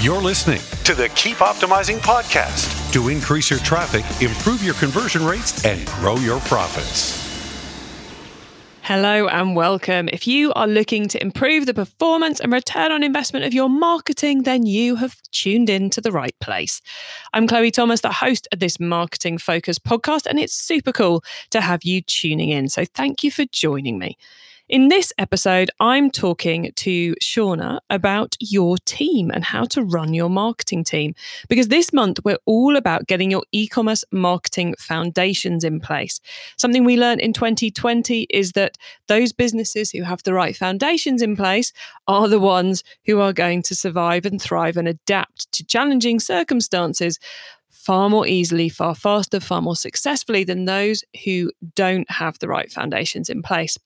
You're listening to the Keep Optimizing podcast to increase your traffic, improve your conversion rates, and grow your profits. Hello and welcome. If you are looking to improve the performance and return on investment of your marketing, then you have tuned in to the right place. I'm Chloe Thomas, the host of this marketing focused podcast, and it's super cool to have you tuning in. So thank you for joining me. In this episode, I'm talking to Shauna about your team and how to run your marketing team. Because this month, we're all about getting your e commerce marketing foundations in place. Something we learned in 2020 is that those businesses who have the right foundations in place are the ones who are going to survive and thrive and adapt to challenging circumstances far more easily, far faster, far more successfully than those who don't have the right foundations in place.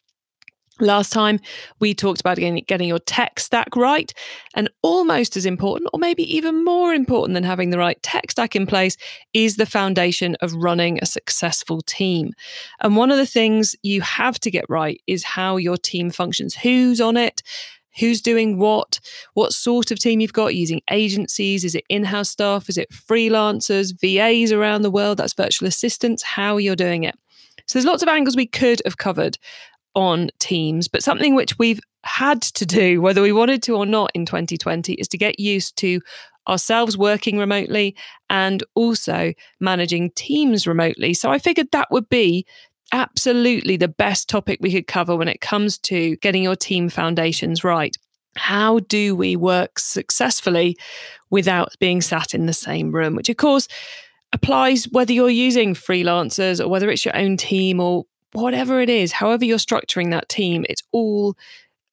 Last time we talked about getting, your tech stack right, and almost as important, or maybe even more important than having the right tech stack in place, is the foundation of running a successful team. And one of the things you have to get right is how your team functions, who's on it, who's doing what, what sort of team you've got? Using agencies, is it in house staff, is it freelancers, VAs around the world, that's virtual assistants, how you're doing it. So there's lots of angles we could have covered on Teams, but something which we've had to do, whether we wanted to or not in 2020, is to get used to ourselves working remotely and also managing teams remotely. So I figured that would be absolutely the best topic we could cover when it comes to getting your team foundations right. How do we work successfully without being sat in the same room? Which, of course, applies whether you're using freelancers or whether it's your own team or whatever it is, however you're structuring that team, it's all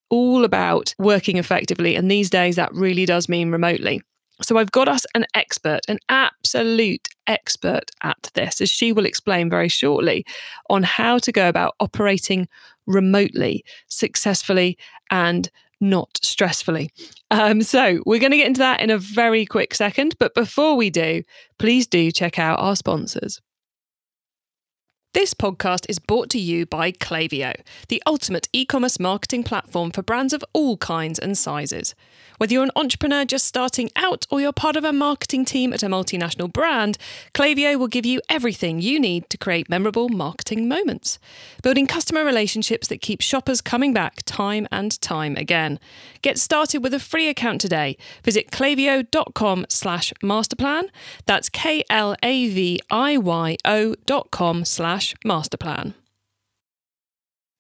all about working effectively. And these days, that really does mean remotely. So I've got us an expert, an absolute expert at this, as she will explain very shortly, on how to go about operating remotely successfully and not stressfully. Um, so we're going to get into that in a very quick second. But before we do, please do check out our sponsors. This podcast is brought to you by Klaviyo, the ultimate e commerce marketing platform for brands of all kinds and sizes. Whether you're an entrepreneur just starting out or you're part of a marketing team at a multinational brand, Klaviyo will give you everything you need to create memorable marketing moments. Building customer relationships that keep shoppers coming back time and time again. Get started with a free account today. Visit klaviyo.com slash masterplan. That's K-L-A-V-I-Y-O dot com slash masterplan.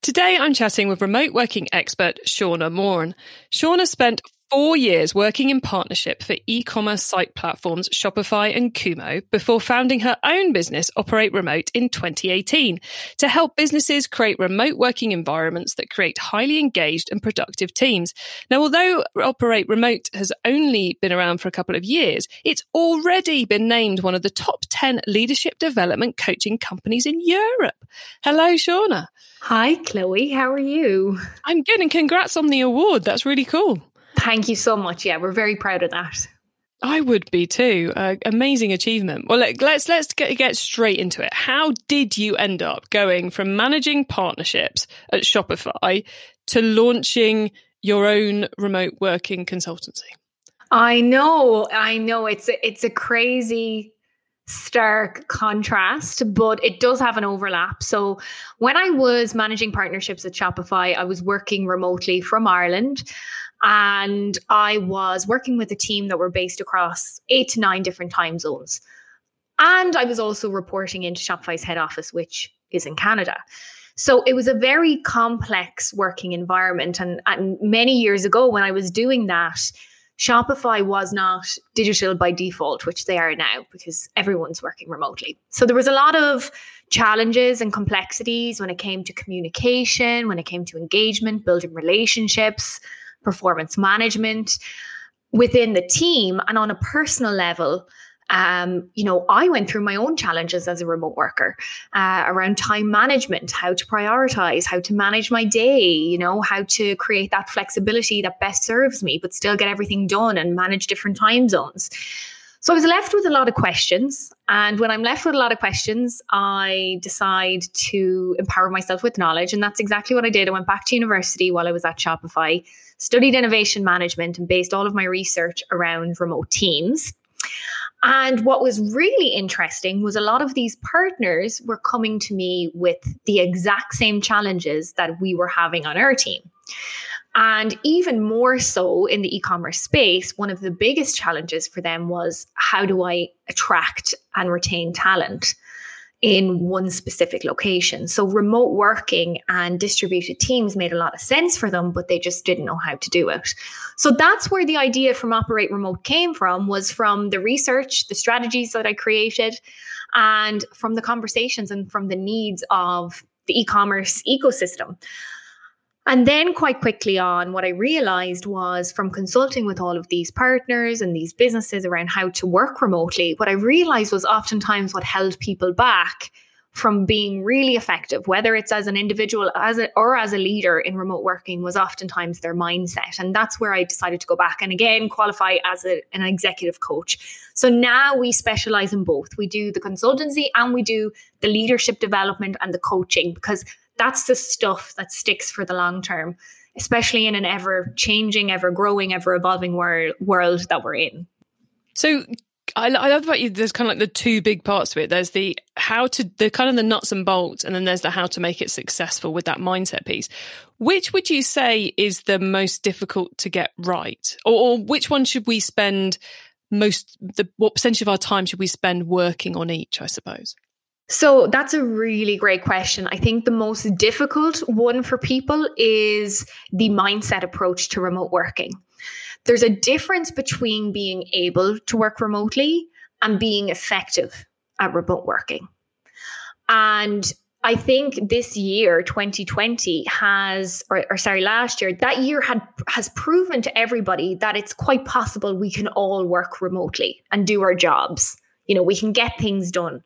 Today, I'm chatting with remote working expert Shauna Moran. Shauna spent four years working in partnership for e-commerce site platforms Shopify and Kumo before founding her own business Operate Remote in 2018 to help businesses create remote working environments that create highly engaged and productive teams. Now, although Operate Remote has only been around for a couple of years, it's already been named one of the top 10 leadership development coaching companies in Europe. Hello, Shauna. Hi, Chloe. How are you? I'm good and congrats on the award. That's really cool. Thank you so much. Yeah, we're very proud of that. I would be too. Uh, amazing achievement. Well, look, let's let's get, get straight into it. How did you end up going from managing partnerships at Shopify to launching your own remote working consultancy? I know, I know. It's a, it's a crazy stark contrast, but it does have an overlap. So, when I was managing partnerships at Shopify, I was working remotely from Ireland. And I was working with a team that were based across eight to nine different time zones. And I was also reporting into Shopify's head office, which is in Canada. So it was a very complex working environment. And, and many years ago, when I was doing that, Shopify was not digital by default, which they are now because everyone's working remotely. So there was a lot of challenges and complexities when it came to communication, when it came to engagement, building relationships, performance management within the team and on a personal level um, you know, I went through my own challenges as a remote worker uh, around time management, how to prioritize, how to manage my day, you know, how to create that flexibility that best serves me, but still get everything done and manage different time zones. So I was left with a lot of questions. And when I'm left with a lot of questions, I decide to empower myself with knowledge. And that's exactly what I did. I went back to university while I was at Shopify, studied innovation management, and based all of my research around remote teams. And what was really interesting was a lot of these partners were coming to me with the exact same challenges that we were having on our team. And even more so in the e commerce space, one of the biggest challenges for them was how do I attract and retain talent? in one specific location. So remote working and distributed teams made a lot of sense for them, but they just didn't know how to do it. So that's where the idea from Operate Remote came from was from the research, the strategies that I created, and from the conversations and from the needs of the e-commerce ecosystem. And then, quite quickly on, what I realized was from consulting with all of these partners and these businesses around how to work remotely, what I realized was oftentimes what held people back from being really effective, whether it's as an individual as a, or as a leader in remote working, was oftentimes their mindset. And that's where I decided to go back and again qualify as a, an executive coach. So now we specialize in both. We do the consultancy and we do the leadership development and the coaching because that's the stuff that sticks for the long term, especially in an ever changing, ever growing, ever evolving world, world that we're in. So I, I love about you. There's kind of like the two big parts of it. There's the how to, the kind of the nuts and bolts, and then there's the how to make it successful with that mindset piece. Which would you say is the most difficult to get right, or, or which one should we spend most? The what percentage of our time should we spend working on each? I suppose. So that's a really great question. I think the most difficult one for people is the mindset approach to remote working. There's a difference between being able to work remotely and being effective at remote working. And I think this year, 2020, has, or, or, sorry, last year, that year had has proven to everybody that it's quite possible we can all work remotely and do our jobs you know we can get things done.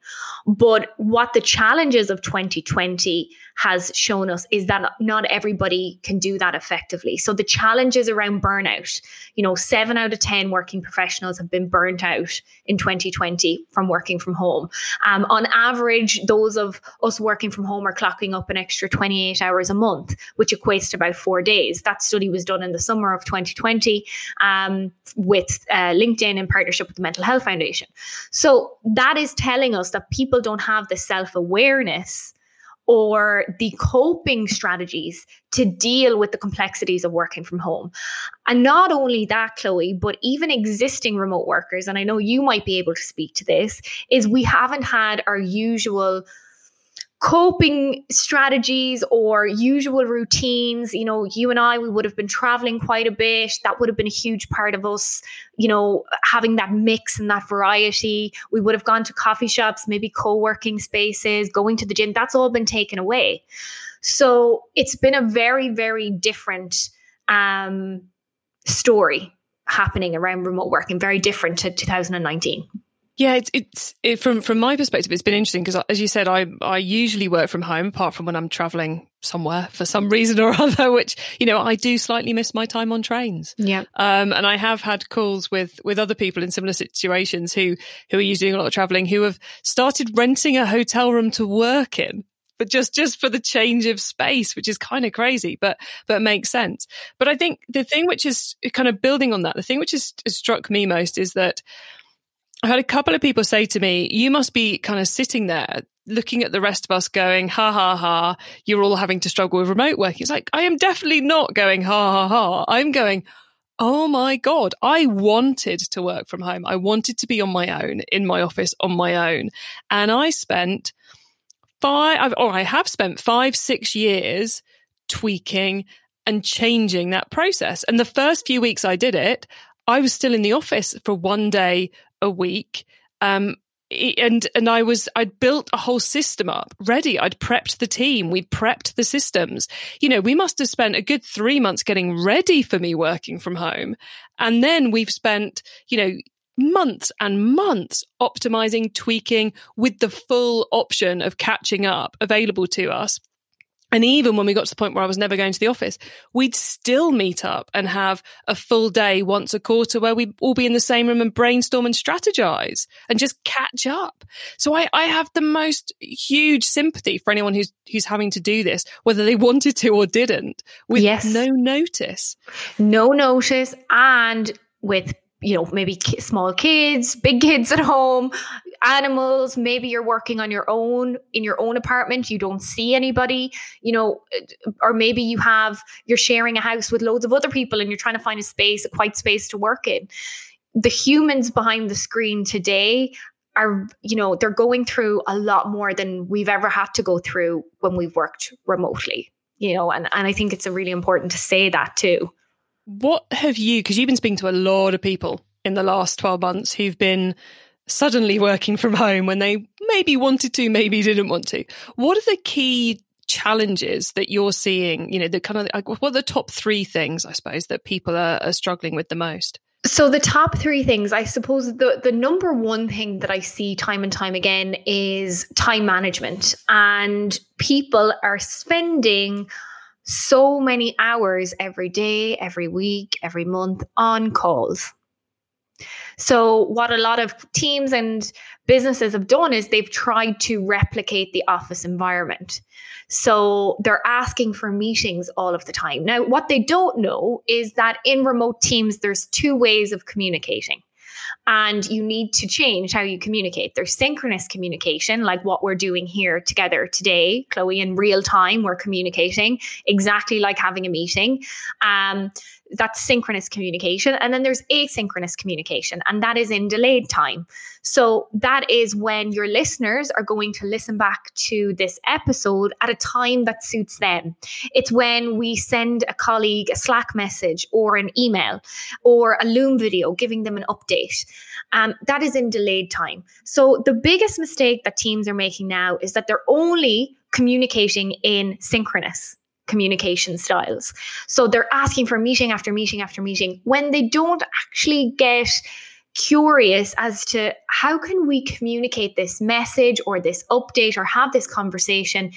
But what the challenges of 2020 has shown us is that not everybody can do that effectively. So the challenges around burnout you know 7 out of 10 working professionals have been burnt out in 2020 from working from home. Um, on average those of us working from home are clocking up an extra 28 hours a month which equates to about 4 days. That study was done in the summer of 2020 um, with uh, linkedin in partnership with the mental health foundation. So that is telling us that people don't have the self awareness or the coping strategies to deal with the complexities of working from home. And not only that, Chloe, but even existing remote workers, and I know you might be able to speak to this, is we haven't had our usual coping strategies or usual routines. You know, you and I, we would have been traveling quite a bit. That would have been a huge part of us, you know, having that mix and that variety. We would have gone to coffee shops, maybe co working spaces, going to the gym. That's all been taken away. So it's been a very, very different um, story happening around remote working, very different to 2019. Yeah, it's it's it, from from my perspective, it's been interesting because, as you said, I I usually work from home, apart from when I'm traveling somewhere for some reason or other. Which you know, I do slightly miss my time on trains. Yeah, um, and I have had calls with with other people in similar situations who who are usually doing a lot of traveling, who have started renting a hotel room to work in but just just for the change of space which is kind of crazy but but makes sense but i think the thing which is kind of building on that the thing which has, has struck me most is that I had a couple of people say to me, you must be kind of sitting there looking at the rest of us going, ha ha ha, you're all having to struggle with remote work. It's like, I am definitely not going, ha ha ha. I'm going, oh my God, I wanted to work from home. I wanted to be on my own in my office on my own. And I spent five, or I have spent five, six years tweaking and changing that process. And the first few weeks I did it, I was still in the office for one day a week. Um, and and I was I'd built a whole system up ready. I'd prepped the team. We'd prepped the systems. You know, we must have spent a good three months getting ready for me working from home, and then we've spent you know months and months optimizing, tweaking with the full option of catching up available to us. And even when we got to the point where I was never going to the office, we'd still meet up and have a full day once a quarter where we'd all be in the same room and brainstorm and strategize and just catch up. So I, I have the most huge sympathy for anyone who's who's having to do this, whether they wanted to or didn't, with yes. no notice. No notice and with you know, maybe small kids, big kids at home, animals. Maybe you're working on your own in your own apartment. You don't see anybody, you know, or maybe you have, you're sharing a house with loads of other people and you're trying to find a space, a quiet space to work in. The humans behind the screen today are, you know, they're going through a lot more than we've ever had to go through when we've worked remotely, you know, and, and I think it's really important to say that too. What have you, because you've been speaking to a lot of people in the last 12 months who've been suddenly working from home when they maybe wanted to, maybe didn't want to. What are the key challenges that you're seeing? You know, the kind of what are the top three things, I suppose, that people are, are struggling with the most? So the top three things, I suppose the the number one thing that I see time and time again is time management. And people are spending so many hours every day, every week, every month on calls. So, what a lot of teams and businesses have done is they've tried to replicate the office environment. So, they're asking for meetings all of the time. Now, what they don't know is that in remote teams, there's two ways of communicating and you need to change how you communicate. There's synchronous communication, like what we're doing here together today, Chloe, in real time, we're communicating exactly like having a meeting. Um, that's synchronous communication. And then there's asynchronous communication, and that is in delayed time. So that is when your listeners are going to listen back to this episode at a time that suits them. It's when we send a colleague a Slack message or an email or a Loom video giving them an update. Um, that is in delayed time. So the biggest mistake that teams are making now is that they're only communicating in synchronous communication styles. So they're asking for meeting after meeting after meeting when they don't actually get curious as to how can we communicate this message or this update or have this conversation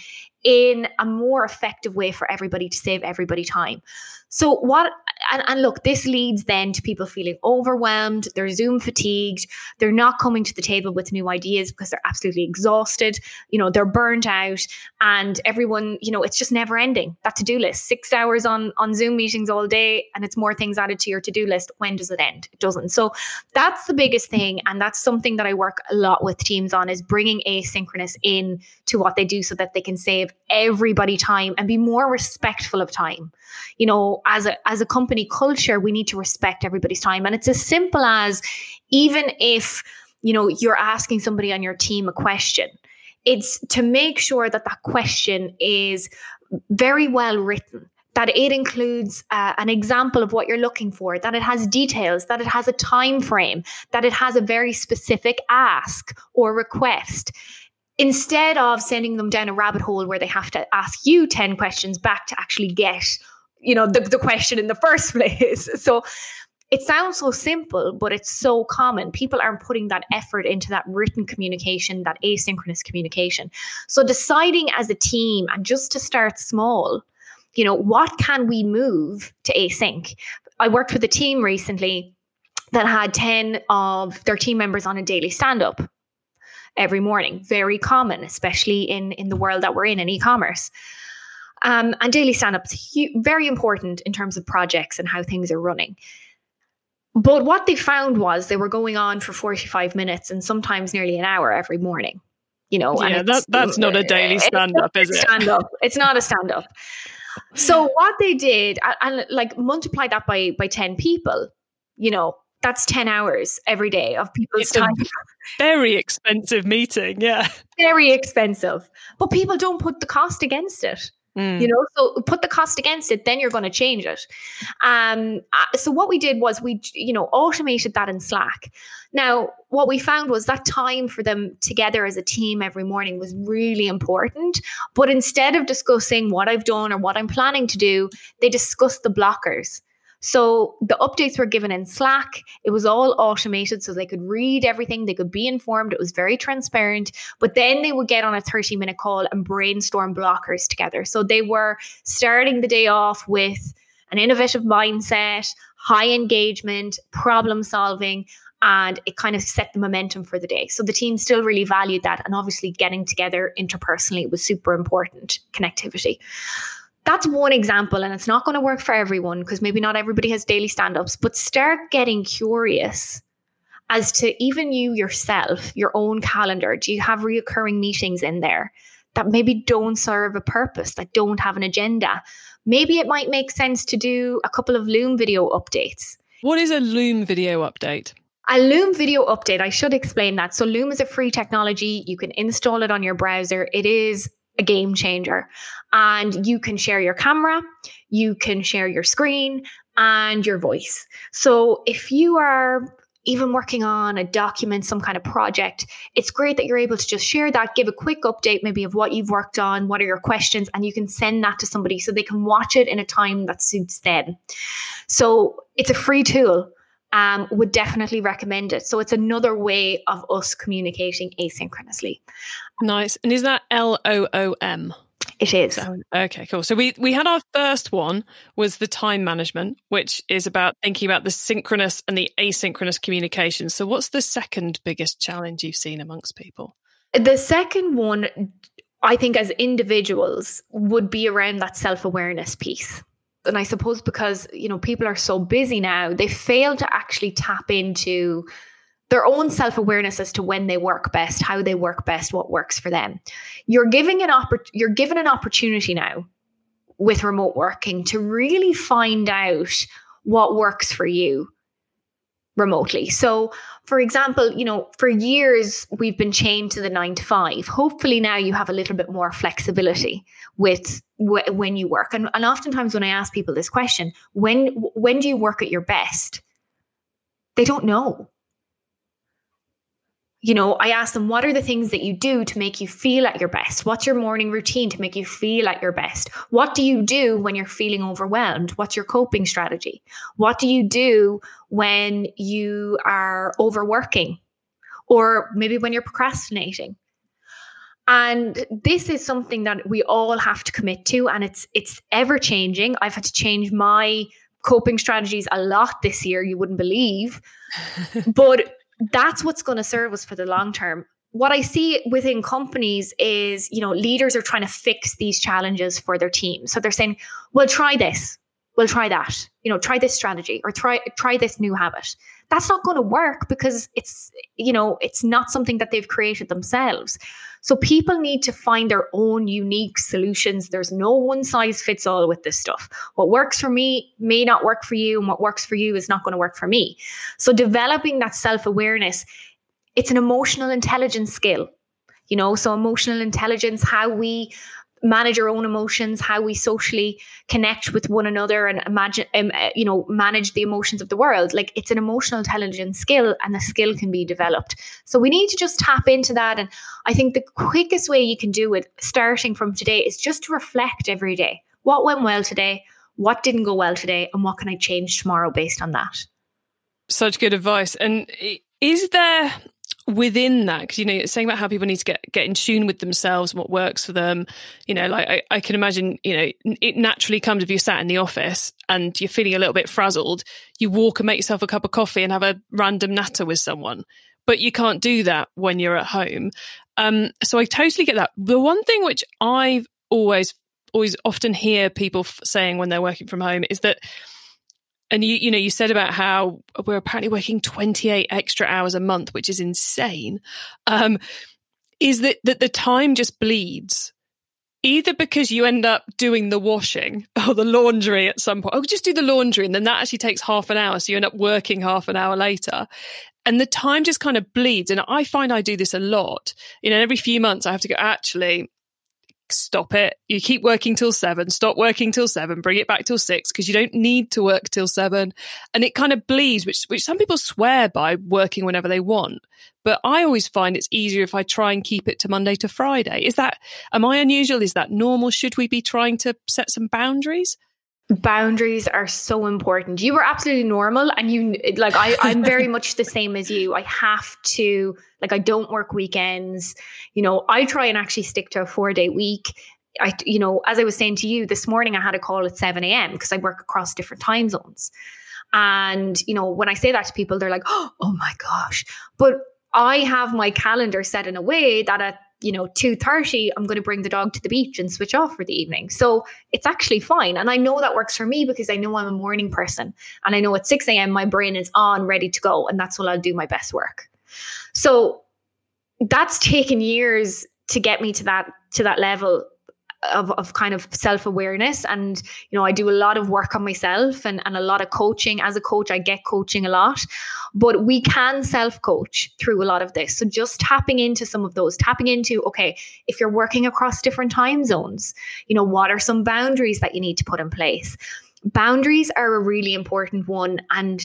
in a more effective way for everybody to save everybody time. So what and, and look, this leads then to people feeling overwhelmed, they're Zoom fatigued, they're not coming to the table with new ideas because they're absolutely exhausted, you know, they're burnt out, and everyone, you know, it's just never ending. That to-do list, six hours on on Zoom meetings all day, and it's more things added to your to-do list. When does it end? It doesn't. So that's the biggest thing, and that's something that I work a lot with teams on is bringing asynchronous in to what they do so that they can save everybody time and be more respectful of time. You know, as a as a company culture, we need to respect everybody's time. And it's as simple as even if, you know, you're asking somebody on your team a question, it's to make sure that that question is very well written that it includes uh, an example of what you're looking for that it has details that it has a time frame that it has a very specific ask or request instead of sending them down a rabbit hole where they have to ask you 10 questions back to actually get you know the, the question in the first place. So it sounds so simple but it's so common. People aren't putting that effort into that written communication that asynchronous communication. So deciding as a team and just to start small you know what can we move to async? I worked with a team recently that had 10 of their team members on a daily stand up every morning. Very common especially in in the world that we're in in e-commerce um, and daily stand up is hu- very important in terms of projects and how things are running. But what they found was they were going on for 45 minutes and sometimes nearly an hour every morning. You know, yeah, that, that's not a daily stand up, is it? Stand up. It's not a stand up. So what they did, and, and like multiply that by by 10 people, you know, that's 10 hours every day of people's it's time. very expensive meeting. Yeah. Very expensive. But people don't put the cost against it. Mm. You know, so put the cost against it, then you're going to change it. Um, uh, so what we did was we, you know, automated that in Slack. Now, what we found was that time for them together as a team every morning was really important. But instead of discussing what I've done or what I'm planning to do, they discussed the blockers. So the updates were given in Slack. It was all automated so they could read everything, they could be informed. It was very transparent. But then they would get on a 30 minute call and brainstorm blockers together. So they were starting the day off with an innovative mindset, high engagement, problem solving, and it kind of set the momentum for the day. So the team still really valued that. And obviously, getting together interpersonally was super important connectivity. That's one example, and it's not going to work for everyone because maybe not everybody has daily stand ups, but start getting curious as to even you yourself, your own calendar. Do you have reoccurring meetings in there that maybe don't serve a purpose, that don't have an agenda? Maybe it might make sense to do a couple of Loom video updates. What is a Loom video update? A Loom video update, I should explain that. So, Loom is a free technology. You can install it on your browser. It is a game changer. And you can share your camera, you can share your screen and your voice. So, if you are even working on a document, some kind of project, it's great that you're able to just share that, give a quick update maybe of what you've worked on, what are your questions, and you can send that to somebody so they can watch it in a time that suits them. So, it's a free tool um, would definitely recommend it. So it's another way of us communicating asynchronously. Nice. And is that L O O M? It is. So, okay, cool. So we we had our first one was the time management, which is about thinking about the synchronous and the asynchronous communication. So what's the second biggest challenge you've seen amongst people? The second one I think as individuals would be around that self-awareness piece and I suppose because you know people are so busy now, they fail to actually tap into their own self-awareness as to when they work best, how they work best, what works for them. You're giving an oppor- you're given an opportunity now with remote working to really find out what works for you remotely. So, for example, you know, for years we've been chained to the 9 to 5. Hopefully now you have a little bit more flexibility with when you work. And, and oftentimes when I ask people this question, when when do you work at your best? They don't know you know, I ask them, what are the things that you do to make you feel at your best? What's your morning routine to make you feel at your best? What do you do when you're feeling overwhelmed? What's your coping strategy? What do you do when you are overworking? Or maybe when you're procrastinating? And this is something that we all have to commit to, and it's it's ever changing. I've had to change my coping strategies a lot this year, you wouldn't believe. but that's what's going to serve us for the long term what I see within companies is, you know, leaders are trying to fix these challenges for their team. So they're saying, well, try this, we'll try that, you know, try this strategy or try try this new habit. That's not going to work because it's, you know, it's not something that they've created themselves. So people need to find their own unique solutions. There's no one size fits all with this stuff. What works for me may not work for you, and what works for you is not going to work for me. So developing that self awareness, it's an emotional intelligence skill. You know, so emotional intelligence, how we manage our own emotions, how we socially connect with one another, and imagine, um, uh, you know, manage the emotions of the world. Like it's an emotional intelligence skill, and the skill can be developed. So we need to just tap into that. And I think the quickest way you can do it, starting from today, is just to reflect every day. What went well today? What didn't go well today? And what can I change tomorrow based on that? Such good advice. And is there within that because you know saying about how people need to get get in tune with themselves and what works for them you know like I, I, can imagine you know it naturally comes if you're sat in the office and you're feeling a little bit frazzled you walk and make yourself a cup of coffee and have a random natter with someone. But you can't do that when you're at home. Um, so i totally get that. The one thing which i've always always often hear people f- saying when they're working from home is that and you you know you said about how we're apparently working 28 extra hours a month which is insane. Um, is that that the time just bleeds either because you end up doing the washing or the laundry at some point. Oh just do the laundry and then that actually takes half an hour so you end up working half an hour later. And the time just kind of bleeds and i find i do this a lot. You know every few months i have to go actually stop it. You keep working till seven, stop working till seven, bring it back till six because you don't need to work till seven. And it kind of bleeds, which, which some people swear by working whenever they want. But I always find it's easier if I try and keep it to Monday to Friday. Is that, am I unusual? Is that normal? Should we be trying to set some boundaries? Boundaries are so important. You were absolutely normal and you like I I'm very much the same as you. I have to like I don't work weekends. You know, I try and actually stick to a 4-day week. I you know, as I was saying to you this morning I had a call at 7 a.m. because I work across different time zones. And you know, when I say that to people they're like, "Oh my gosh." But I have my calendar set in a way that at you know 2.30 i'm going to bring the dog to the beach and switch off for the evening. So it's actually fine. And i know that works for me because i know i'm a morning person. And i know at 6 a.m my brain is on ready to go and that's when i'll do my best work. So that's taken years to get me to that to that level of, of kind of self-awareness. And you know i do a lot of work on myself and, and a lot of coaching. As a coach i get coaching a lot but we can self-coach through a lot of this. So just tapping into some of those tapping into okay if you're working across different time zones you know what are some boundaries that you need to put in place? Boundaries are a really important one and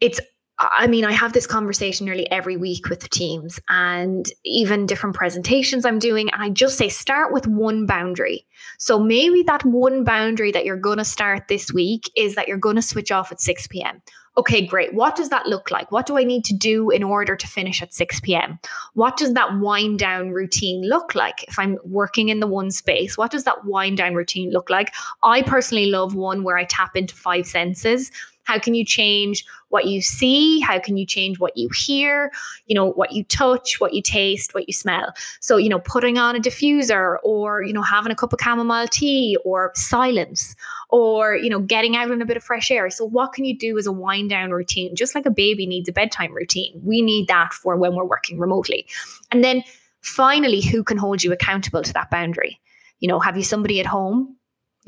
it's I mean, I have this conversation nearly every week with teams and even different presentations I'm doing. And I just say, start with one boundary. So maybe that one boundary that you're going to start this week is that you're going to switch off at 6 p.m. Okay, great. What does that look like? What do I need to do in order to finish at 6 p.m.? What does that wind down routine look like? If I'm working in the one space, what does that wind down routine look like? I personally love one where I tap into five senses. How can you change what you see? How can you change what you hear? You know, what you touch, what you taste, what you smell. So, you know, putting on a diffuser or, you know, having a cup of chamomile tea or silence or, you know, getting out in a bit of fresh air. So, what can you do as a wind down routine? Just like a baby needs a bedtime routine, we need that for when we're working remotely. And then finally, who can hold you accountable to that boundary? You know, have you somebody at home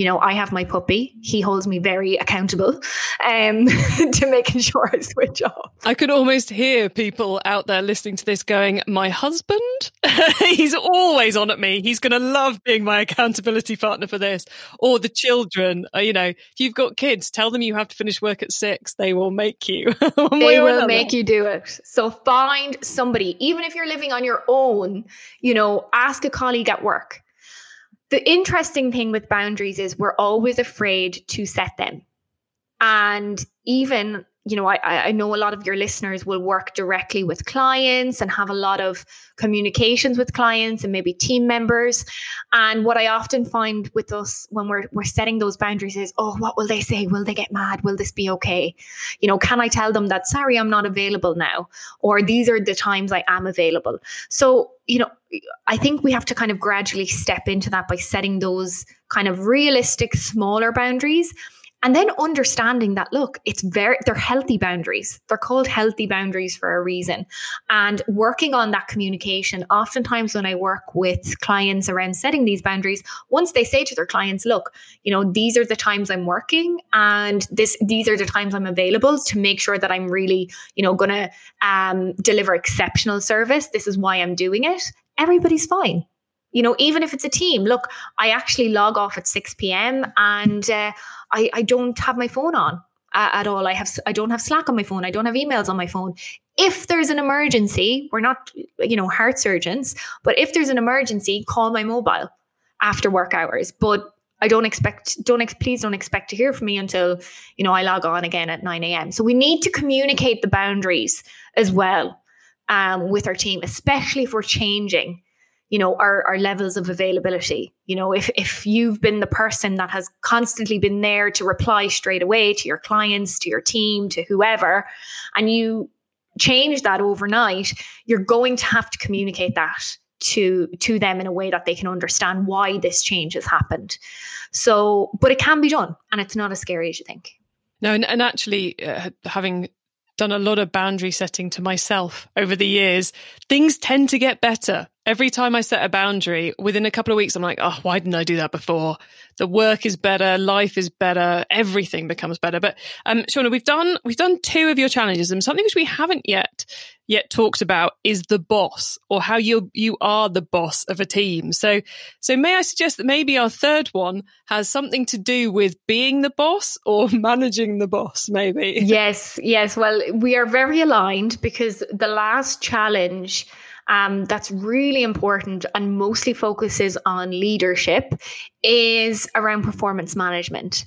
you know, I have my puppy. He holds me very accountable um, to making sure I switch off. I could almost hear people out there listening to this going, My husband? He's always on at me. He's going to love being my accountability partner for this. Or the children, uh, you know, if you've got kids, tell them you have to finish work at six. They will make you. they will make you do it. So find somebody, even if you're living on your own, you know, ask a colleague at work the interesting thing with boundaries is we're always afraid to set them. And even you know, I, I know a lot of your listeners will work directly with clients and have a lot of communications with clients and maybe team members. And what I often find with us when we're we're setting those boundaries is, oh, what will they say? Will they get mad? Will this be okay? You know, can I tell them that sorry, I'm not available now? Or these are the times I am available. So, you know, I think we have to kind of gradually step into that by setting those kind of realistic, smaller boundaries and then understanding that look it's very they're healthy boundaries. They're called healthy boundaries for a reason. And working on that communication oftentimes when i work with clients around setting these boundaries once they say to their clients look you know these are the times i'm working and this these are the times i'm available to make sure that i'm really you know going to um, deliver exceptional service. This is why i'm doing it. Everybody's fine you know even if it's a team look i actually log off at 6 p.m and uh, I, I don't have my phone on uh, at all. I have i don't have slack on my phone. I don't have emails on my phone. If there's an emergency we're not you know heart surgeons but if there's an emergency call my mobile after work hours. But I don't expect, don't ex- please don't expect to hear from me until, you know, I log on again at 9 a.m. So we need to communicate the boundaries as well um, with our team, especially if we're changing you know our, our levels of availability. You know if if you've been the person that has constantly been there to reply straight away to your clients to your team to whoever and you change that overnight you're going to have to communicate that to to them in a way that they can understand why this change has happened. So but it can be done and it's not as scary as you think. No and, and actually uh, having done a lot of boundary setting to myself over the years things tend to get better every time I set a boundary, within a couple of weeks, I'm like, oh, why didn't I do that before? The work is better, life is better, everything becomes better. But um, Shauna, we've done we've done two of your challenges, and something which we haven't yet yet talked about is the boss, or how you you are the boss of a team. So, so may I suggest that maybe our third one has something to do with being the boss or managing the boss? Maybe. Yes, yes. Well, we are very aligned because the last challenge um, that's really important and mostly focuses on leadership is around performance management.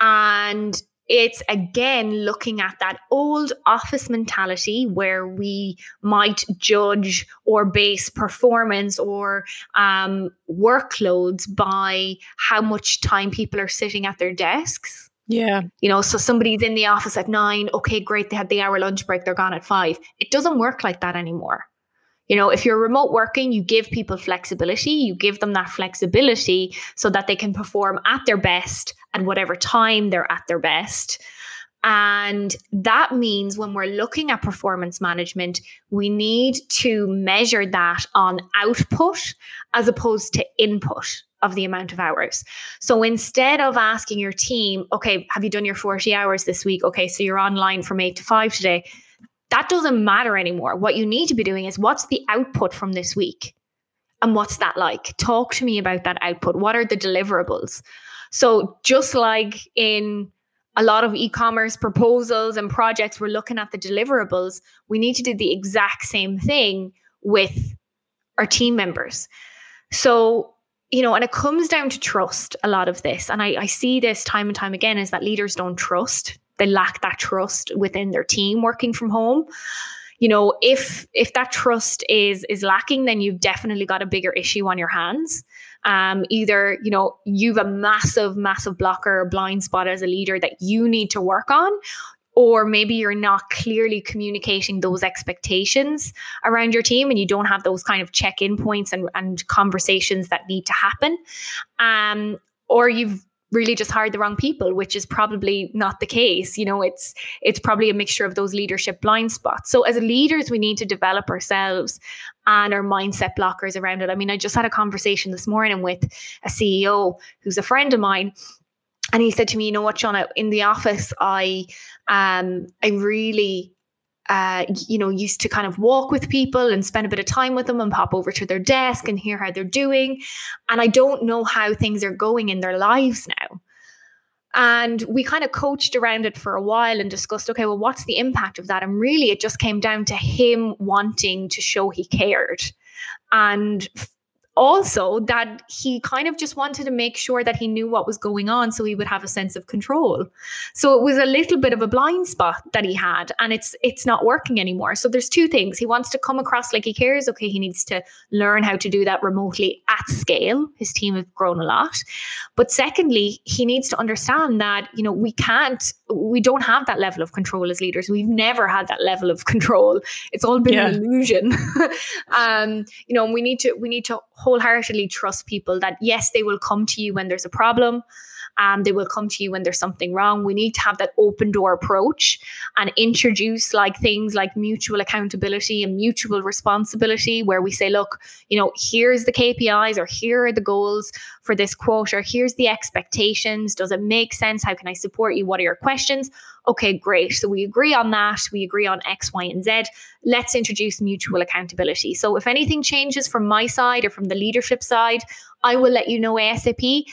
And it's again looking at that old office mentality where we might judge or base performance or um, workloads by how much time people are sitting at their desks. Yeah. You know, so somebody's in the office at nine. Okay, great. They had the hour lunch break. They're gone at five. It doesn't work like that anymore. You know, if you're remote working, you give people flexibility, you give them that flexibility so that they can perform at their best at whatever time they're at their best. And that means when we're looking at performance management, we need to measure that on output as opposed to input of the amount of hours. So instead of asking your team, okay, have you done your 40 hours this week? Okay, so you're online from eight to five today. That doesn't matter anymore. What you need to be doing is what's the output from this week? And what's that like? Talk to me about that output. What are the deliverables? So, just like in a lot of e commerce proposals and projects, we're looking at the deliverables, we need to do the exact same thing with our team members. So, you know, and it comes down to trust a lot of this. And I, I see this time and time again is that leaders don't trust they lack that trust within their team working from home. You know if if that trust is is lacking then you've definitely got a bigger issue on your hands. Um, either you know you've a massive massive blocker blind spot as a leader that you need to work on or maybe you're not clearly communicating those expectations around your team and you don't have those kind of check-in points and, and conversations that need to happen. Um, or you've really just hired the wrong people which is probably not the case. You know it's it's probably a mixture of those leadership blind spots. So as leaders we need to develop ourselves and our mindset blockers around it. I mean i just had a conversation this morning with a ceo who's a friend of mine and he said to me you know what Shauna? In the office i um i really uh, you know, used to kind of walk with people and spend a bit of time with them and pop over to their desk and hear how they're doing. And I don't know how things are going in their lives now. And we kind of coached around it for a while and discussed, okay, well, what's the impact of that? And really, it just came down to him wanting to show he cared and also that he kind of just wanted to make sure that he knew what was going on so he would have a sense of control. So it was a little bit of a blind spot that he had and it's it's not working anymore. So there's two things. He wants to come across like he cares. Okay he needs to learn how to do that remotely at scale. His team have grown a lot. But secondly he needs to understand that you know we can't we don't have that level of control as leaders. We've never had that level of control. It's all been yeah. an illusion. Um you know we need to we need to wholeheartedly trust people that yes, they will come to you when there's a problem. Um, they will come to you when there's something wrong. We need to have that open door approach and introduce like things like mutual accountability and mutual responsibility, where we say, look, you know, here's the KPIs or here are the goals for this quarter. Here's the expectations. Does it make sense? How can I support you? What are your questions? Okay, great. So we agree on that. We agree on X, Y, and Z. Let's introduce mutual accountability. So if anything changes from my side or from the leadership side, I will let you know ASAP.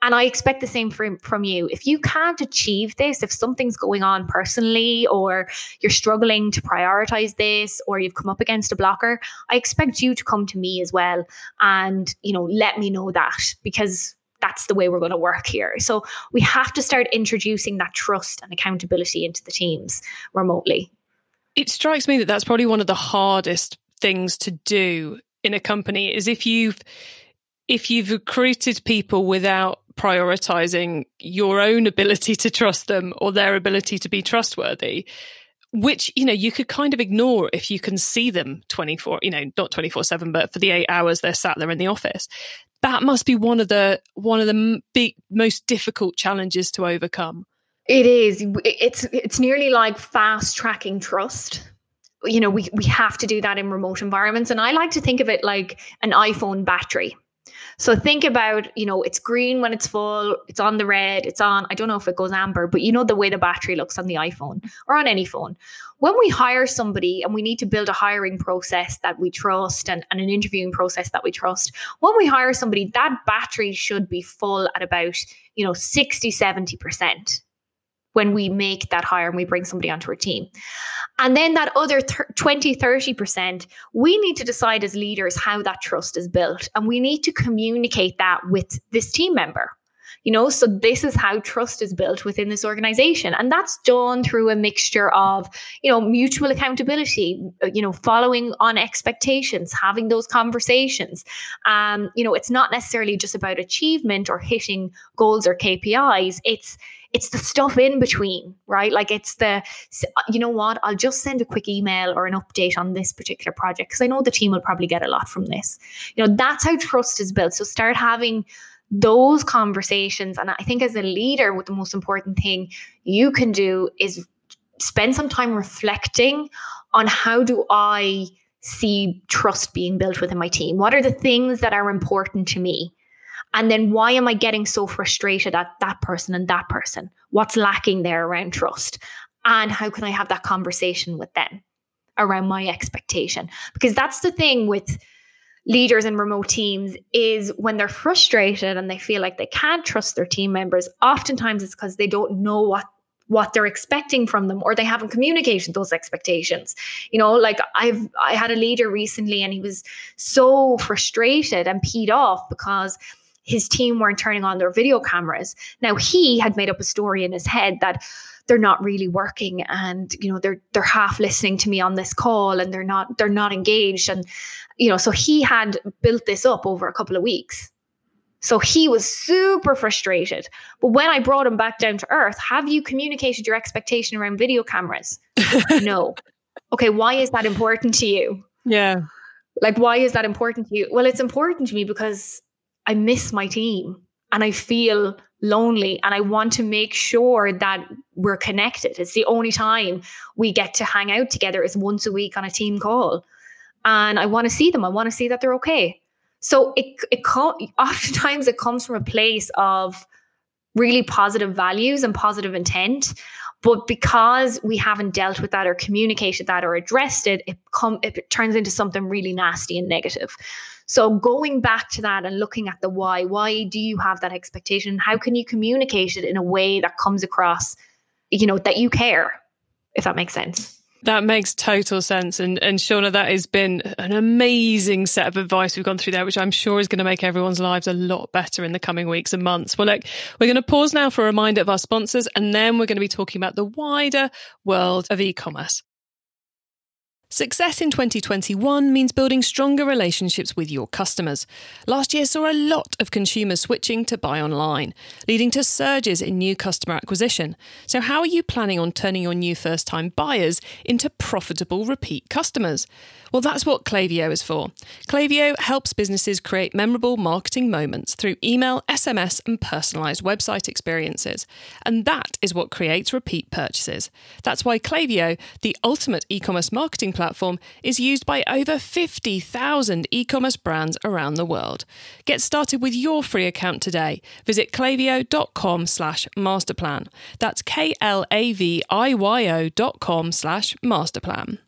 And I expect the same from, from you. If you can't achieve this, if something's going on personally, or you're struggling to prioritize this, or you've come up against a blocker, I expect you to come to me as well and, you know, let me know that because that's the way we're going to work here. So we have to start introducing that trust and accountability into the teams remotely. It strikes me that that's probably one of the hardest things to do in a company is if you've if you've recruited people without prioritizing your own ability to trust them or their ability to be trustworthy which you know you could kind of ignore if you can see them 24 you know not 24 7 but for the 8 hours they're sat there in the office. That must be one of the one of the big most difficult challenges to overcome. It is. It's it's nearly like fast tracking trust. You know we we have to do that in remote environments and i like to think of it like an iphone battery so think about, you know, it's green when it's full, it's on the red, it's on, I don't know if it goes amber, but you know the way the battery looks on the iPhone or on any phone. When we hire somebody and we need to build a hiring process that we trust and, and an interviewing process that we trust, when we hire somebody, that battery should be full at about, you know, 60, 70% when we make that hire and we bring somebody onto our team. And then that other 20, 30%, we need to decide as leaders how that trust is built. And we need to communicate that with this team member. You know, so this is how trust is built within this organization. And that's done through a mixture of, you know, mutual accountability, uh, you know, following on expectations, having those conversations. Um, you know, it's not necessarily just about achievement or hitting goals or KPIs. It's it's the stuff in between, right? Like it's the, uh, you know what, I'll just send a quick email or an update on this particular project because I know the team will probably get a lot from this. You know, that's how trust is built. So start having those conversations. And I think as a leader, what the most important thing you can do is spend some time reflecting on how do I see trust being built within my team? What are the things that are important to me? And then why am I getting so frustrated at that person and that person? What's lacking there around trust? And how can I have that conversation with them around my expectation? Because that's the thing with leaders in remote teams is when they're frustrated and they feel like they can't trust their team members, oftentimes it's because they don't know what what they're expecting from them or they haven't communicated those expectations you know like i've i had a leader recently and he was so frustrated and peed off because his team weren't turning on their video cameras. Now he had made up a story in his head that they're not really working and you know they're they're half listening to me on this call and they're not they're not engaged. And you know so he had built this up over a couple of weeks. So he was super frustrated. But when i brought him back down to earth have you communicated your expectation around video cameras? No. Okay why is that important to you? Yeah. Like why is that important to you? Well it's important to me because I miss my team and I feel lonely and I want to make sure that we're connected. It's the only time we get to hang out together is once a week on a team call. And I want to see them. I want to see that they're okay. So it it oftentimes it comes from a place of really positive values and positive intent. But because we haven't dealt with that or communicated that or addressed it, it come it turns into something really nasty and negative. So going back to that and looking at the why, why do you have that expectation? How can you communicate it in a way that comes across, you know, that you care, if that makes sense? That makes total sense. And and Shauna, that has been an amazing set of advice we've gone through there, which I'm sure is going to make everyone's lives a lot better in the coming weeks and months. Well, look, we're going to pause now for a reminder of our sponsors, and then we're going to be talking about the wider world of e-commerce. Success in 2021 means building stronger relationships with your customers. Last year saw a lot of consumers switching to buy online, leading to surges in new customer acquisition. So, how are you planning on turning your new first time buyers into profitable repeat customers? Well, that's what Klaviyo is for. Klaviyo helps businesses create memorable marketing moments through email, SMS, and personalized website experiences. And that is what creates repeat purchases. That's why Klaviyo, the ultimate e commerce marketing platform, is used by over 50,000 e commerce brands around the world. Get started with your free account today. Visit klaviyo.com slash masterplan. That's K L A V I Y O dot com slash masterplan.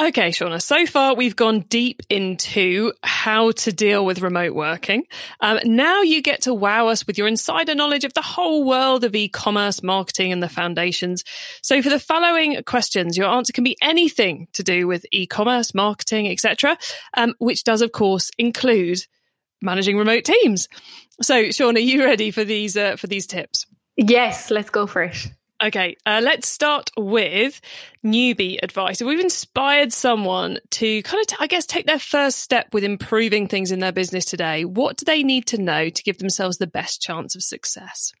Okay, Shauna, so far we've gone deep into how to deal with remote working. Um, now you get to wow us with your insider knowledge of the whole world of e commerce, marketing, and the foundations. So, for the following questions, your answer can be anything to do with e commerce, marketing, etc., um, which does, of course, include managing remote teams. So, Shauna, are you ready for these uh, for these tips? Yes, let's go for it. Okay, uh, let's start with newbie advice. If we've inspired someone to kind of, t- I guess, take their first step with improving things in their business today, what do they need to know to give themselves the best chance of success?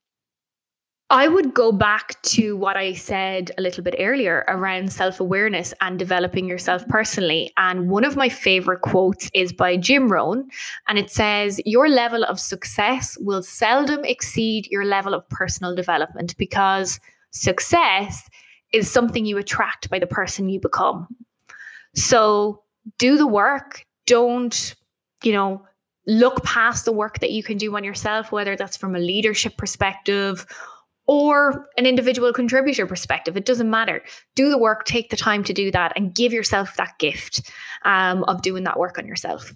I would go back to what I said a little bit earlier around self awareness and developing yourself personally. And one of my favorite quotes is by Jim Rohn. And it says, Your level of success will seldom exceed your level of personal development because success is something you attract by the person you become. So do the work. Don't, you know, look past the work that you can do on yourself, whether that's from a leadership perspective or an individual contributor perspective. It doesn't matter. Do the work, take the time to do that, and give yourself that gift um, of doing that work on yourself.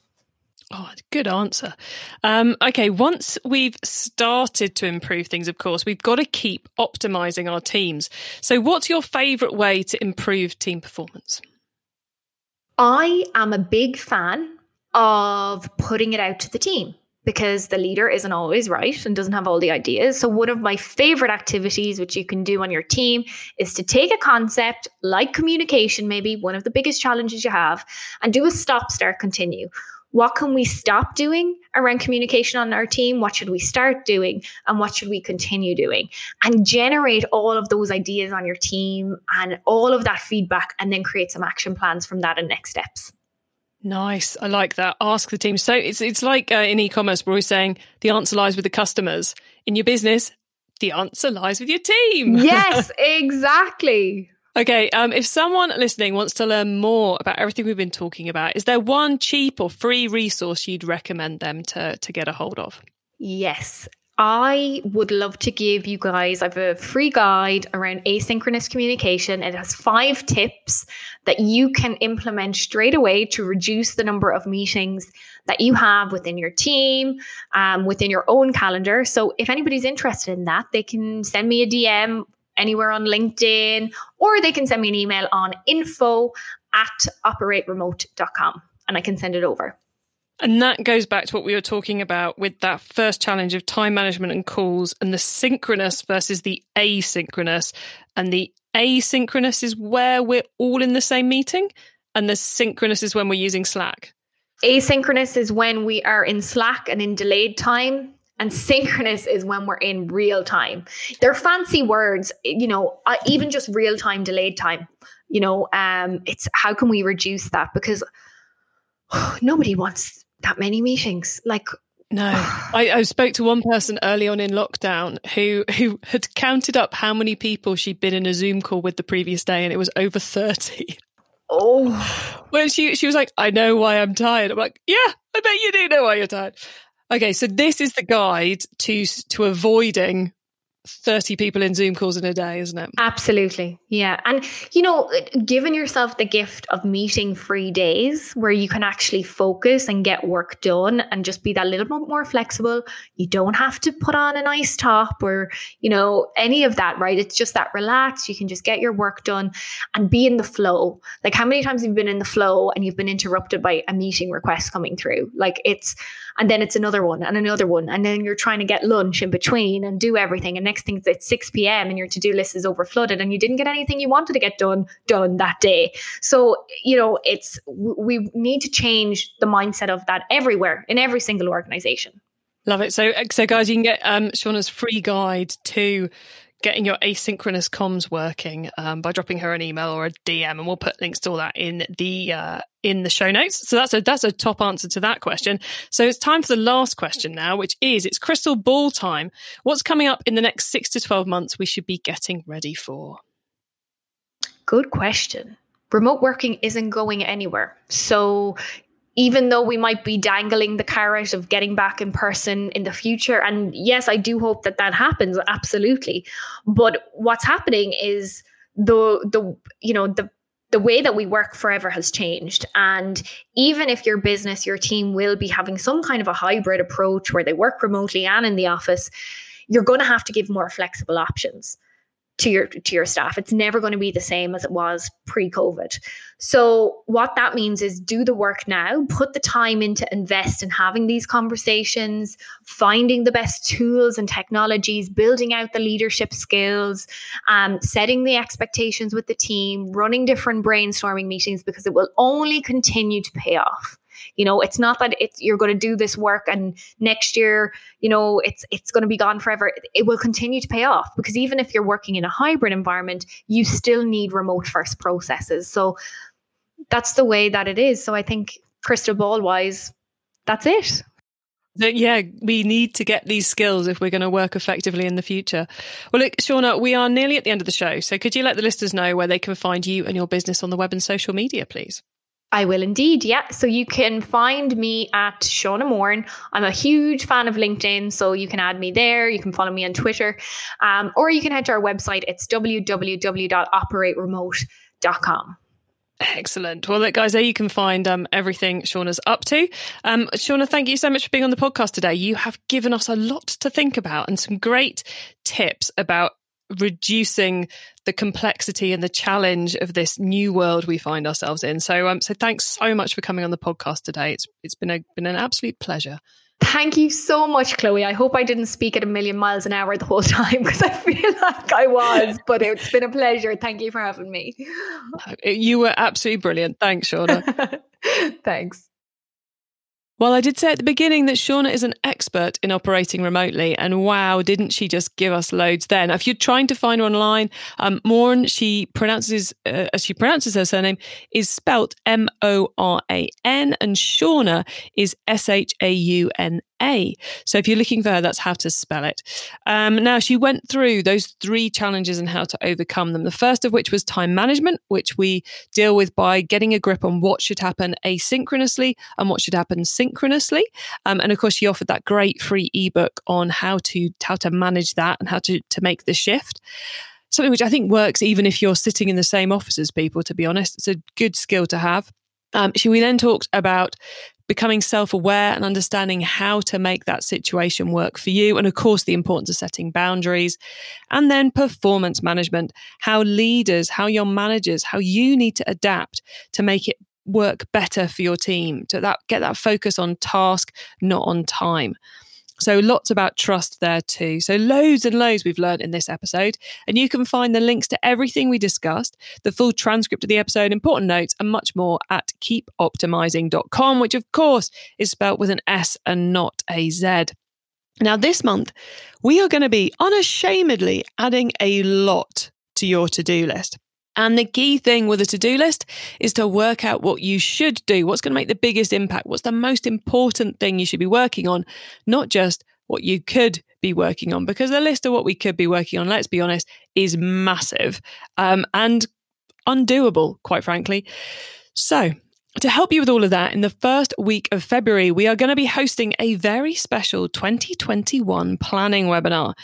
Oh, good answer. Um, okay, once we've started to improve things, of course, we've got to keep optimizing our teams. So, what's your favorite way to improve team performance? I am a big fan of putting it out to the team. because the leader isn't always right and doesn't have all the ideas. So, one of my favorite activities, which you can do on your team, is to take a concept like communication, maybe one of the biggest challenges you have, and do a stop, start, continue. What can we stop doing around communication on our team? What should we start doing? And what should we continue doing? And generate all of those ideas on your team and all of that feedback, and then create some action plans from that and next steps. Nice. I like that. Ask the team. So it's it's like uh, in e-commerce, we're always saying the answer lies with the customers. In your business, the answer lies with your team. Yes, exactly. Okay. Um, if someone listening wants to learn more about everything we've been talking about, is there one cheap or free resource you'd recommend them to to get a hold of? Yes. I would love to give you guys, I have a free guide around asynchronous communication. It has five tips that you can implement straight away to reduce the number of meetings that you have within your team, um, within your own calendar. So if anybody's interested in that, they can send me a DM anywhere on LinkedIn or they can send me an email on info at operateremote.com and I can send it over. And that goes back to what we were talking about with that first challenge of time management and calls and the synchronous versus the asynchronous. And the asynchronous is where we're all in the same meeting, and the synchronous is when we're using Slack. Asynchronous is when we are in Slack and in delayed time. And synchronous is when we're in real time. They're fancy words, you know, uh, even just real time, delayed time. You know, um, it's how can we reduce that? Because oh, nobody wants that many meetings. Like no, I, I, spoke to one person early on in lockdown who who had counted up how many people she'd been in a Zoom call with the previous day, and it was over thirty. Oh, when she she was like, "I know why I'm tired." I'm like, "Yeah, I bet you do know why you're tired." Okay, so this is the guide to to avoiding 30 people in Zoom calls in a day, isn't it? Absolutely. Yeah. And, you know, giving yourself the gift of meeting free days where you can actually focus and get work done and just be that little bit more flexible. You don't have to put on a nice top or, you know, any of that, right? It's just that relax. You can just get your work done and be in the flow. Like, how many times have you been in the flow and you've been interrupted by a meeting request coming through? Like, it's, and then it's another one and another one. And then you're trying to get lunch in between and do everything. And next thing it's 6 p.m. and your to-do list is over flooded and you didn't get anything you wanted to get done done that day. So, you know, it's we need to change the mindset of that everywhere in every single organization. Love it. So, so guys, you can get um, Shauna's free guide to getting your asynchronous comms working um, by dropping her an email or a DM, and we'll put links to all that in the uh, in the show notes. So that's a that's a top answer to that question. So it's time for the last question now, which is it's crystal ball time. What's coming up in the next six to twelve months? We should be getting ready for. Good question. Remote working isn't going anywhere. So even though we might be dangling the carrot of getting back in person in the future. And yes i do hope that that happens absolutely. But what's happening is the the you know the the way that we work forever has changed. And even if your business your team will be having some kind of a hybrid approach where they work remotely and in the office you're going to have to give more flexible options to your to your staff. It's never going to be the same as it was pre-COVID. So what that means is do the work now, put the time into invest in having these conversations, finding the best tools and technologies, building out the leadership skills, um, setting the expectations with the team, running different brainstorming meetings because it will only continue to pay off. You know, it's not that it's you're going to do this work and next year, you know, it's it's going to be gone forever. It will continue to pay off because even if you're working in a hybrid environment, you still need remote first processes. So that's the way that it is. So I think crystal ball wise, that's it. Yeah, we need to get these skills if we're going to work effectively in the future. Well, look, Shauna, we are nearly at the end of the show. So could you let the listeners know where they can find you and your business on the web and social media, please? I will indeed. Yeah. So you can find me at Shauna Moran. I'm a huge fan of LinkedIn. So you can add me there. You can follow me on Twitter. Um, or you can head to our website. It's www.operateremote.com. Excellent. Well, look, guys, there you can find um, everything Shauna's up to. Um, Shauna, thank you so much for being on the podcast today. You have given us a lot to think about and some great tips about reducing the complexity and the challenge of this new world we find ourselves in. So, um, so thanks so much for coming on the podcast today. It's it's been a been an absolute pleasure. Thank you so much, Chloe. I hope I didn't speak at a million miles an hour the whole time because I feel like I was, but it's been a pleasure. Thank you for having me. You were absolutely brilliant. Thanks, Shauna. Thanks. Well, I did say at the beginning that Shauna is an expert in operating remotely, and wow, didn't she just give us loads then? If you're trying to find her online, um, Moran, she pronounces uh, as she pronounces her surname is spelt M O R A N, and Shauna is S H A U N a. So if you're looking for her, that's how to spell it. Um, now, she went through those three challenges and how to overcome them. The first of which was time management, which we deal with by getting a grip on what should happen asynchronously and what should happen synchronously. Um, and of course, she offered that great free ebook on how to how to manage that and how to to make the shift something which I think works even if you're sitting in the same office as people, to be honest. It's a good skill to have. Um, she, we then talked about becoming self aware and understanding how to make that situation work for you. And of course, the importance of setting boundaries. And then performance management, how leaders, how your managers, how you need to adapt to make it work better for your team, to that, get that focus on task, not on time. So lots about trust there too. So loads and loads we've learned in this episode. And you can find the links to everything we discussed, the full transcript of the episode, important notes, and much more at keepoptimizing.com, which of course is spelt with an S and not a Z. Now, this month, we are going to be unashamedly adding a lot to your to do list. And the key thing with a to do list is to work out what you should do, what's going to make the biggest impact, what's the most important thing you should be working on, not just what you could be working on. Because the list of what we could be working on, let's be honest, is massive um, and undoable, quite frankly. So, to help you with all of that, in the first week of February, we are going to be hosting a very special 2021 planning webinar.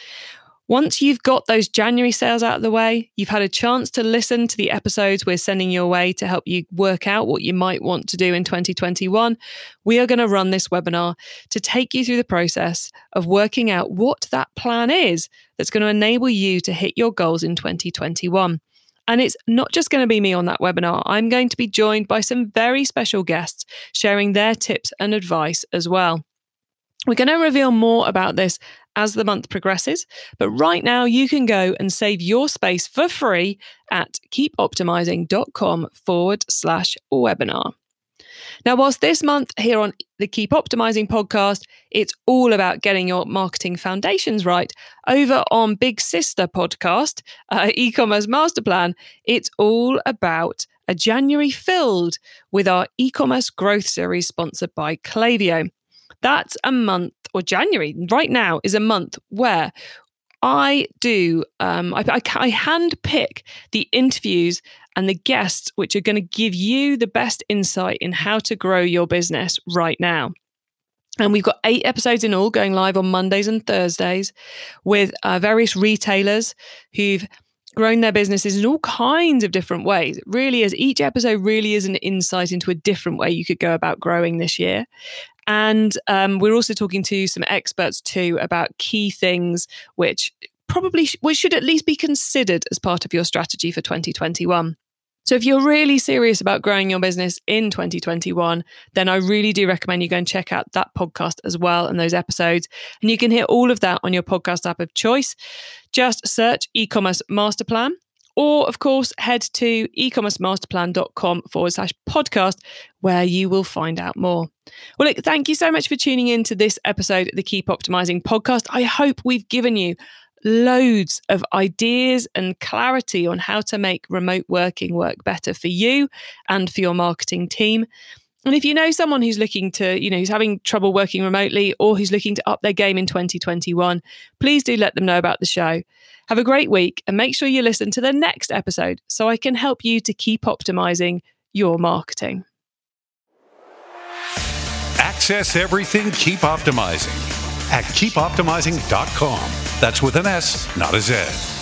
Once you've got those January sales out of the way, you've had a chance to listen to the episodes we're sending your way to help you work out what you might want to do in 2021. We are going to run this webinar to take you through the process of working out what that plan is that's going to enable you to hit your goals in 2021. And it's not just going to be me on that webinar. I'm going to be joined by some very special guests sharing their tips and advice as well. We're going to reveal more about this as the month progresses, but right now you can go and save your space for free at keepoptimizing.com forward slash webinar. Now, whilst this month here on the Keep Optimizing podcast, it's all about getting your marketing foundations right. Over on Big Sister podcast, uh, e commerce master plan, it's all about a January filled with our e commerce growth series sponsored by Klaviyo. That's a month, or January right now is a month where I do, um, I, I, I hand pick the interviews and the guests which are going to give you the best insight in how to grow your business right now. And we've got eight episodes in all going live on Mondays and Thursdays with uh, various retailers who've grown their businesses in all kinds of different ways. It really is. Each episode really is an insight into a different way you could go about growing this year. And um, we're also talking to some experts too about key things which probably sh- which should at least be considered as part of your strategy for 2021. So, if you're really serious about growing your business in 2021, then I really do recommend you go and check out that podcast as well and those episodes. And you can hear all of that on your podcast app of choice. Just search e commerce master plan or, of course, head to ecommercemasterplan.com forward slash podcast, where you will find out more. Well, look, thank you so much for tuning in to this episode of the Keep Optimizing podcast. I hope we've given you loads of ideas and clarity on how to make remote working work better for you and for your marketing team. And if you know someone who's looking to, you know, who's having trouble working remotely or who's looking to up their game in 2021, please do let them know about the show. Have a great week and make sure you listen to the next episode so I can help you to keep optimizing your marketing. Access everything, keep optimizing at keepoptimizing.com. That's with an S, not a Z.